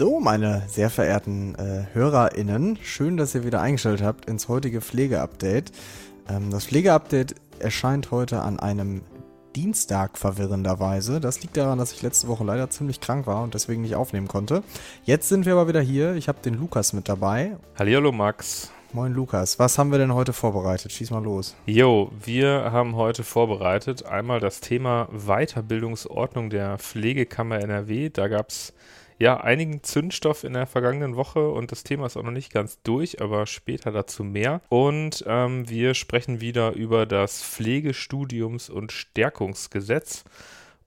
So, meine sehr verehrten äh, HörerInnen, schön, dass ihr wieder eingeschaltet habt ins heutige Pflegeupdate. Ähm, das Pflegeupdate erscheint heute an einem Dienstag verwirrenderweise. Das liegt daran, dass ich letzte Woche leider ziemlich krank war und deswegen nicht aufnehmen konnte. Jetzt sind wir aber wieder hier. Ich habe den Lukas mit dabei. Hallihallo Max. Moin Lukas, was haben wir denn heute vorbereitet? Schieß mal los. Jo, wir haben heute vorbereitet einmal das Thema Weiterbildungsordnung der Pflegekammer NRW. Da gab es ja einigen Zündstoff in der vergangenen Woche und das Thema ist auch noch nicht ganz durch, aber später dazu mehr. Und ähm, wir sprechen wieder über das Pflegestudiums- und Stärkungsgesetz.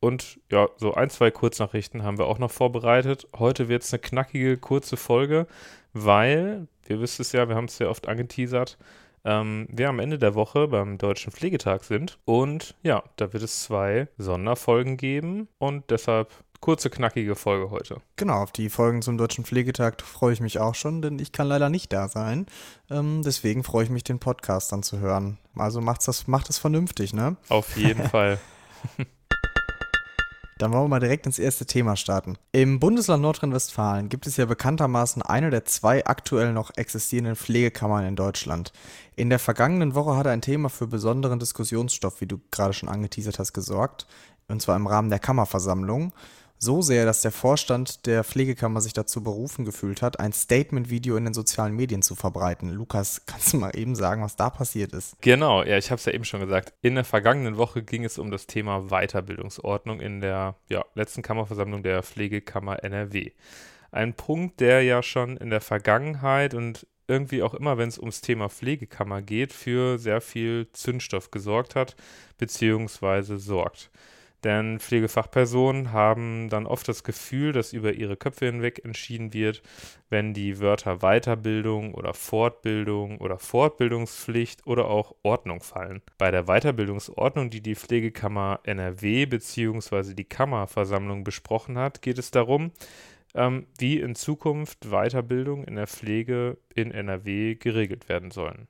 Und ja, so ein, zwei Kurznachrichten haben wir auch noch vorbereitet. Heute wird es eine knackige, kurze Folge, weil, ihr wisst es ja, wir haben es sehr oft angeteasert, ähm, wir am Ende der Woche beim Deutschen Pflegetag sind. Und ja, da wird es zwei Sonderfolgen geben. Und deshalb kurze, knackige Folge heute. Genau, auf die Folgen zum Deutschen Pflegetag freue ich mich auch schon, denn ich kann leider nicht da sein. Ähm, deswegen freue ich mich, den Podcast dann zu hören. Also macht's das, macht es vernünftig, ne? Auf jeden Fall. Dann wollen wir mal direkt ins erste Thema starten. Im Bundesland Nordrhein-Westfalen gibt es ja bekanntermaßen eine der zwei aktuell noch existierenden Pflegekammern in Deutschland. In der vergangenen Woche hat ein Thema für besonderen Diskussionsstoff, wie du gerade schon angeteasert hast, gesorgt. Und zwar im Rahmen der Kammerversammlung so sehr, dass der Vorstand der Pflegekammer sich dazu berufen gefühlt hat, ein Statement-Video in den sozialen Medien zu verbreiten. Lukas, kannst du mal eben sagen, was da passiert ist? Genau, ja, ich habe es ja eben schon gesagt. In der vergangenen Woche ging es um das Thema Weiterbildungsordnung in der ja, letzten Kammerversammlung der Pflegekammer NRW. Ein Punkt, der ja schon in der Vergangenheit und irgendwie auch immer, wenn es ums Thema Pflegekammer geht, für sehr viel Zündstoff gesorgt hat, beziehungsweise sorgt. Denn Pflegefachpersonen haben dann oft das Gefühl, dass über ihre Köpfe hinweg entschieden wird, wenn die Wörter Weiterbildung oder Fortbildung oder Fortbildungspflicht oder auch Ordnung fallen. Bei der Weiterbildungsordnung, die die Pflegekammer NRW bzw. die Kammerversammlung besprochen hat, geht es darum, ähm, wie in Zukunft Weiterbildung in der Pflege in NRW geregelt werden sollen.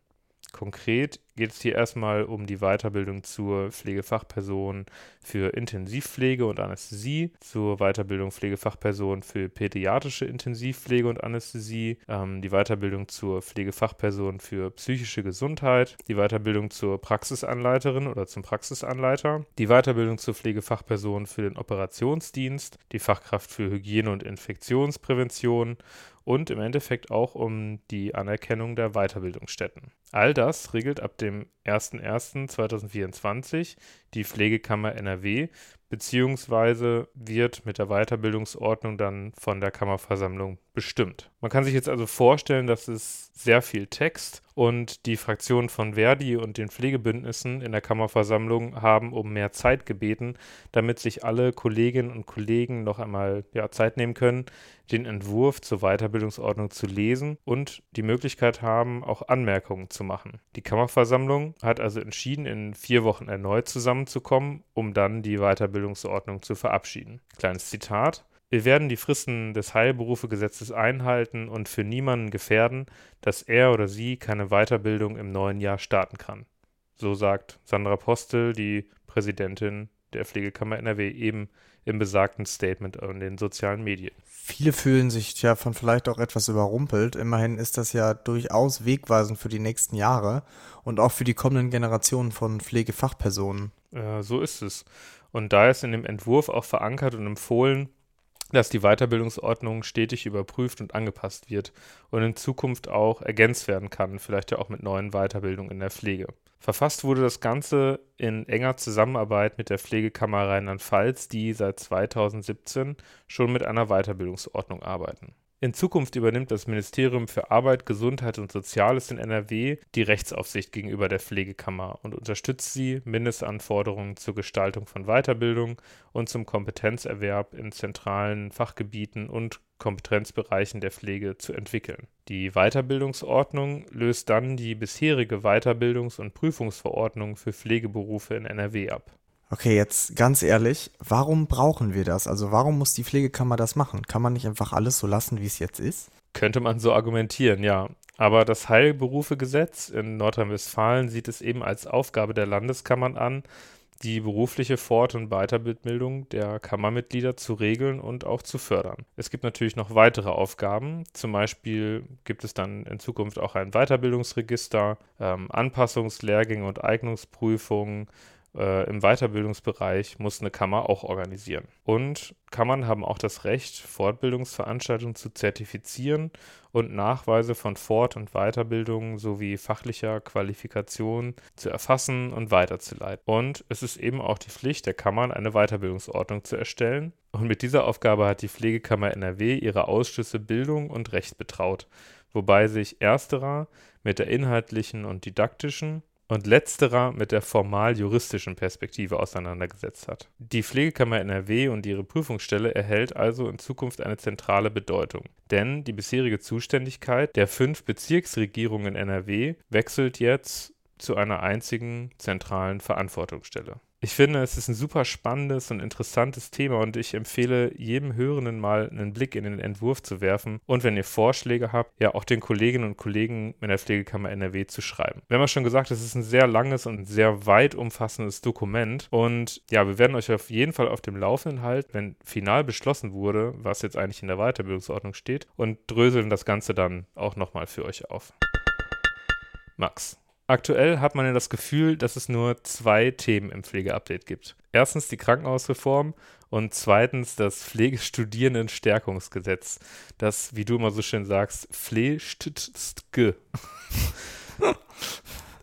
Konkret geht es hier erstmal um die Weiterbildung zur Pflegefachperson für Intensivpflege und Anästhesie, zur Weiterbildung Pflegefachperson für pädiatrische Intensivpflege und Anästhesie, ähm, die Weiterbildung zur Pflegefachperson für psychische Gesundheit, die Weiterbildung zur Praxisanleiterin oder zum Praxisanleiter, die Weiterbildung zur Pflegefachperson für den Operationsdienst, die Fachkraft für Hygiene und Infektionsprävention und im Endeffekt auch um die Anerkennung der Weiterbildungsstätten. All das regelt ab dem 01.01.2024 die Pflegekammer NRW beziehungsweise wird mit der Weiterbildungsordnung dann von der Kammerversammlung bestimmt. Man kann sich jetzt also vorstellen, dass es sehr viel Text und die Fraktionen von Verdi und den Pflegebündnissen in der Kammerversammlung haben um mehr Zeit gebeten, damit sich alle Kolleginnen und Kollegen noch einmal ja, Zeit nehmen können, den Entwurf zur Weiterbildungsordnung zu lesen und die Möglichkeit haben, auch Anmerkungen zu machen. Die Kammerversammlung hat also entschieden, in vier Wochen erneut zusammenzukommen, um dann die Weiterbildungsordnung zu verabschieden. Kleines Zitat. Wir werden die Fristen des Heilberufegesetzes einhalten und für niemanden gefährden, dass er oder sie keine Weiterbildung im neuen Jahr starten kann. So sagt Sandra Postel, die Präsidentin der Pflegekammer NRW, eben im besagten Statement in den sozialen Medien. Viele fühlen sich ja von vielleicht auch etwas überrumpelt. Immerhin ist das ja durchaus wegweisend für die nächsten Jahre und auch für die kommenden Generationen von Pflegefachpersonen. Äh, so ist es. Und da ist in dem Entwurf auch verankert und empfohlen, dass die Weiterbildungsordnung stetig überprüft und angepasst wird und in Zukunft auch ergänzt werden kann, vielleicht ja auch mit neuen Weiterbildungen in der Pflege. Verfasst wurde das Ganze in enger Zusammenarbeit mit der Pflegekammer Rheinland-Pfalz, die seit 2017 schon mit einer Weiterbildungsordnung arbeiten. In Zukunft übernimmt das Ministerium für Arbeit, Gesundheit und Soziales in NRW die Rechtsaufsicht gegenüber der Pflegekammer und unterstützt sie, Mindestanforderungen zur Gestaltung von Weiterbildung und zum Kompetenzerwerb in zentralen Fachgebieten und Kompetenzbereichen der Pflege zu entwickeln. Die Weiterbildungsordnung löst dann die bisherige Weiterbildungs- und Prüfungsverordnung für Pflegeberufe in NRW ab. Okay, jetzt ganz ehrlich, warum brauchen wir das? Also warum muss die Pflegekammer das machen? Kann man nicht einfach alles so lassen, wie es jetzt ist? Könnte man so argumentieren, ja. Aber das Heilberufegesetz in Nordrhein-Westfalen sieht es eben als Aufgabe der Landeskammern an, die berufliche Fort- und Weiterbildung der Kammermitglieder zu regeln und auch zu fördern. Es gibt natürlich noch weitere Aufgaben. Zum Beispiel gibt es dann in Zukunft auch ein Weiterbildungsregister, ähm, Anpassungslehrgänge und Eignungsprüfungen, äh, im Weiterbildungsbereich muss eine Kammer auch organisieren. Und Kammern haben auch das Recht, Fortbildungsveranstaltungen zu zertifizieren und Nachweise von Fort- und Weiterbildung sowie fachlicher Qualifikation zu erfassen und weiterzuleiten. Und es ist eben auch die Pflicht der Kammern, eine Weiterbildungsordnung zu erstellen. Und mit dieser Aufgabe hat die Pflegekammer NRW ihre Ausschüsse Bildung und Recht betraut, wobei sich ersterer mit der inhaltlichen und didaktischen und letzterer mit der formal-juristischen Perspektive auseinandergesetzt hat. Die Pflegekammer NRW und ihre Prüfungsstelle erhält also in Zukunft eine zentrale Bedeutung, denn die bisherige Zuständigkeit der fünf Bezirksregierungen NRW wechselt jetzt zu einer einzigen zentralen Verantwortungsstelle. Ich finde, es ist ein super spannendes und interessantes Thema und ich empfehle jedem Hörenden mal einen Blick in den Entwurf zu werfen und wenn ihr Vorschläge habt, ja auch den Kolleginnen und Kollegen in der Pflegekammer NRW zu schreiben. Wir haben ja schon gesagt, es ist ein sehr langes und sehr weit umfassendes Dokument und ja, wir werden euch auf jeden Fall auf dem Laufenden halten, wenn final beschlossen wurde, was jetzt eigentlich in der Weiterbildungsordnung steht und dröseln das Ganze dann auch nochmal für euch auf. Max, Aktuell hat man ja das Gefühl, dass es nur zwei Themen im Pflegeupdate gibt. Erstens die Krankenhausreform und zweitens das Pflegestudierendenstärkungsgesetz, das, wie du immer so schön sagst, Pflegestge.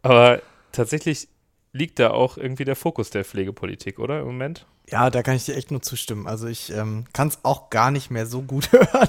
Aber tatsächlich liegt da auch irgendwie der Fokus der Pflegepolitik, oder im Moment? Ja, da kann ich dir echt nur zustimmen. Also ich ähm, kann es auch gar nicht mehr so gut hören.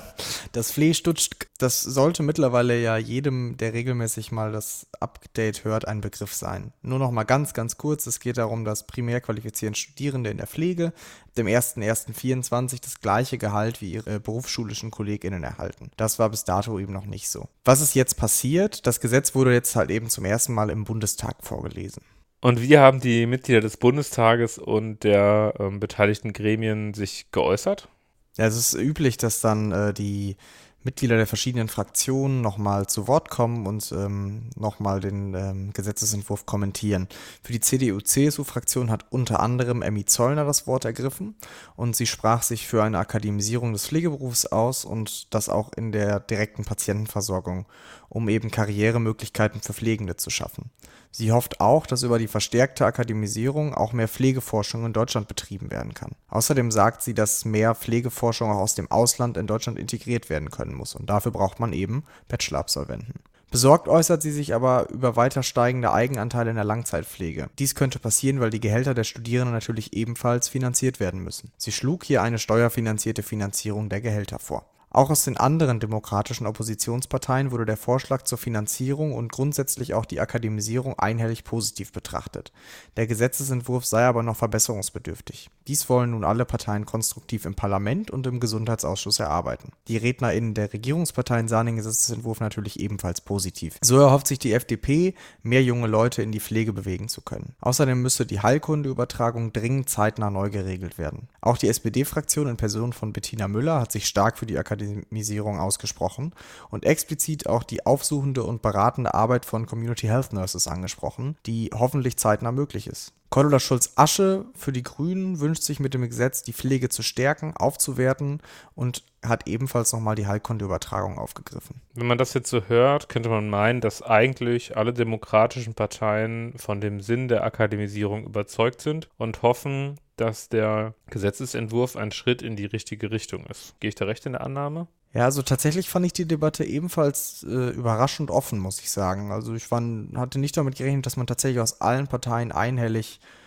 Das Flehstutsch, das sollte mittlerweile ja jedem, der regelmäßig mal das Update hört, ein Begriff sein. Nur noch mal ganz, ganz kurz. Es geht darum, dass primär qualifizierende Studierende in der Pflege dem 1.1.24 das gleiche Gehalt wie ihre berufsschulischen KollegInnen erhalten. Das war bis dato eben noch nicht so. Was ist jetzt passiert? Das Gesetz wurde jetzt halt eben zum ersten Mal im Bundestag vorgelesen. Und wie haben die Mitglieder des Bundestages und der ähm, beteiligten Gremien sich geäußert? Ja, es ist üblich, dass dann äh, die Mitglieder der verschiedenen Fraktionen nochmal zu Wort kommen und ähm, nochmal den ähm, Gesetzesentwurf kommentieren. Für die CDU-CSU-Fraktion hat unter anderem Emmy Zollner das Wort ergriffen und sie sprach sich für eine Akademisierung des Pflegeberufs aus und das auch in der direkten Patientenversorgung, um eben Karrieremöglichkeiten für Pflegende zu schaffen. Sie hofft auch, dass über die verstärkte Akademisierung auch mehr Pflegeforschung in Deutschland betrieben werden kann. Außerdem sagt sie, dass mehr Pflegeforschung auch aus dem Ausland in Deutschland integriert werden können muss und dafür braucht man eben Bachelorabsolventen. Besorgt äußert sie sich aber über weiter steigende Eigenanteile in der Langzeitpflege. Dies könnte passieren, weil die Gehälter der Studierenden natürlich ebenfalls finanziert werden müssen. Sie schlug hier eine steuerfinanzierte Finanzierung der Gehälter vor. Auch aus den anderen demokratischen Oppositionsparteien wurde der Vorschlag zur Finanzierung und grundsätzlich auch die Akademisierung einhellig positiv betrachtet. Der Gesetzesentwurf sei aber noch verbesserungsbedürftig. Dies wollen nun alle Parteien konstruktiv im Parlament und im Gesundheitsausschuss erarbeiten. Die RednerInnen der Regierungsparteien sahen den Gesetzesentwurf natürlich ebenfalls positiv. So erhofft sich die FDP, mehr junge Leute in die Pflege bewegen zu können. Außerdem müsse die Heilkundeübertragung dringend zeitnah neu geregelt werden. Auch die SPD-Fraktion in Person von Bettina Müller hat sich stark für die Akademisierung ausgesprochen und explizit auch die aufsuchende und beratende Arbeit von Community Health Nurses angesprochen, die hoffentlich zeitnah möglich ist. Cordula Schulz-Asche für die Grünen wünscht sich mit dem Gesetz, die Pflege zu stärken, aufzuwerten und hat ebenfalls nochmal die Heilkundeübertragung aufgegriffen. Wenn man das jetzt so hört, könnte man meinen, dass eigentlich alle demokratischen Parteien von dem Sinn der Akademisierung überzeugt sind und hoffen, dass der Gesetzesentwurf ein Schritt in die richtige Richtung ist. Gehe ich da recht in der Annahme? Ja, also tatsächlich fand ich die Debatte ebenfalls äh, überraschend offen, muss ich sagen. Also ich fand, hatte nicht damit gerechnet, dass man tatsächlich aus allen Parteien einhellig äh,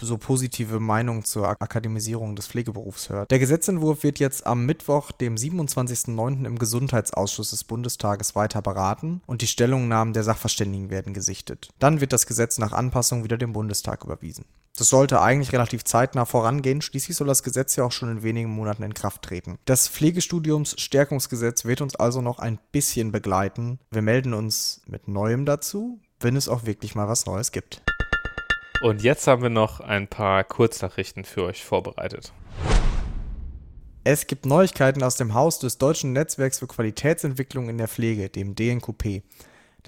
so positive Meinungen zur Akademisierung des Pflegeberufs hört. Der Gesetzentwurf wird jetzt am Mittwoch, dem 27.09. im Gesundheitsausschuss des Bundestages weiter beraten und die Stellungnahmen der Sachverständigen werden gesichtet. Dann wird das Gesetz nach Anpassung wieder dem Bundestag überwiesen. Das sollte eigentlich relativ zeitnah vorangehen, schließlich soll das Gesetz ja auch schon in wenigen Monaten in Kraft treten. Das Pflegestudiumsstärkungsgesetz wird uns also noch ein bisschen begleiten. Wir melden uns mit Neuem dazu, wenn es auch wirklich mal was Neues gibt. Und jetzt haben wir noch ein paar Kurznachrichten für euch vorbereitet. Es gibt Neuigkeiten aus dem Haus des Deutschen Netzwerks für Qualitätsentwicklung in der Pflege, dem DNQP.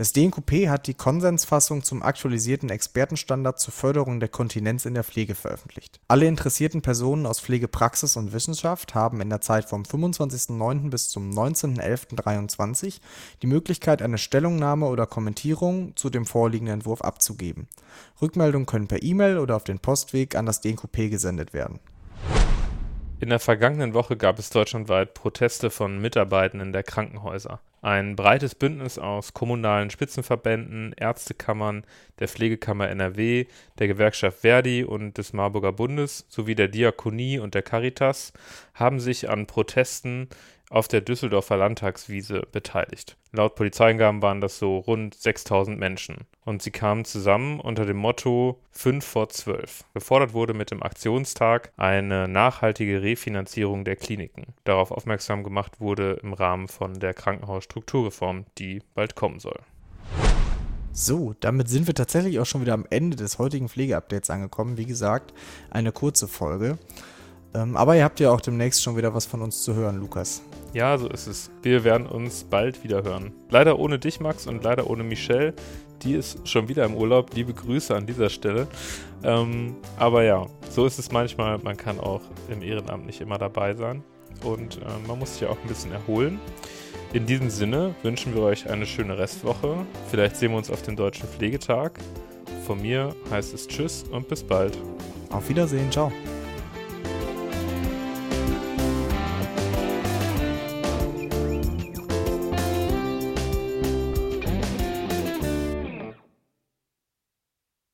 Das DNQP hat die Konsensfassung zum aktualisierten Expertenstandard zur Förderung der Kontinenz in der Pflege veröffentlicht. Alle interessierten Personen aus Pflegepraxis und Wissenschaft haben in der Zeit vom 25.09. bis zum 19.11.23 die Möglichkeit, eine Stellungnahme oder Kommentierung zu dem vorliegenden Entwurf abzugeben. Rückmeldungen können per E-Mail oder auf den Postweg an das DNQP gesendet werden. In der vergangenen Woche gab es deutschlandweit Proteste von Mitarbeitenden der Krankenhäuser. Ein breites Bündnis aus kommunalen Spitzenverbänden, Ärztekammern, der Pflegekammer NRW, der Gewerkschaft Verdi und des Marburger Bundes sowie der Diakonie und der Caritas haben sich an Protesten auf der Düsseldorfer Landtagswiese beteiligt. Laut Polizeiangaben waren das so rund 6000 Menschen. Und sie kamen zusammen unter dem Motto 5 vor 12. Gefordert wurde mit dem Aktionstag eine nachhaltige Refinanzierung der Kliniken. Darauf aufmerksam gemacht wurde im Rahmen von der Krankenhausstrukturreform, die bald kommen soll. So, damit sind wir tatsächlich auch schon wieder am Ende des heutigen Pflegeupdates angekommen. Wie gesagt, eine kurze Folge. Ähm, aber ihr habt ja auch demnächst schon wieder was von uns zu hören, Lukas. Ja, so ist es. Wir werden uns bald wieder hören. Leider ohne dich, Max, und leider ohne Michelle. Die ist schon wieder im Urlaub. Liebe Grüße an dieser Stelle. Ähm, aber ja, so ist es manchmal. Man kann auch im Ehrenamt nicht immer dabei sein. Und äh, man muss sich ja auch ein bisschen erholen. In diesem Sinne wünschen wir euch eine schöne Restwoche. Vielleicht sehen wir uns auf dem Deutschen Pflegetag. Von mir heißt es Tschüss und bis bald. Auf Wiedersehen, ciao.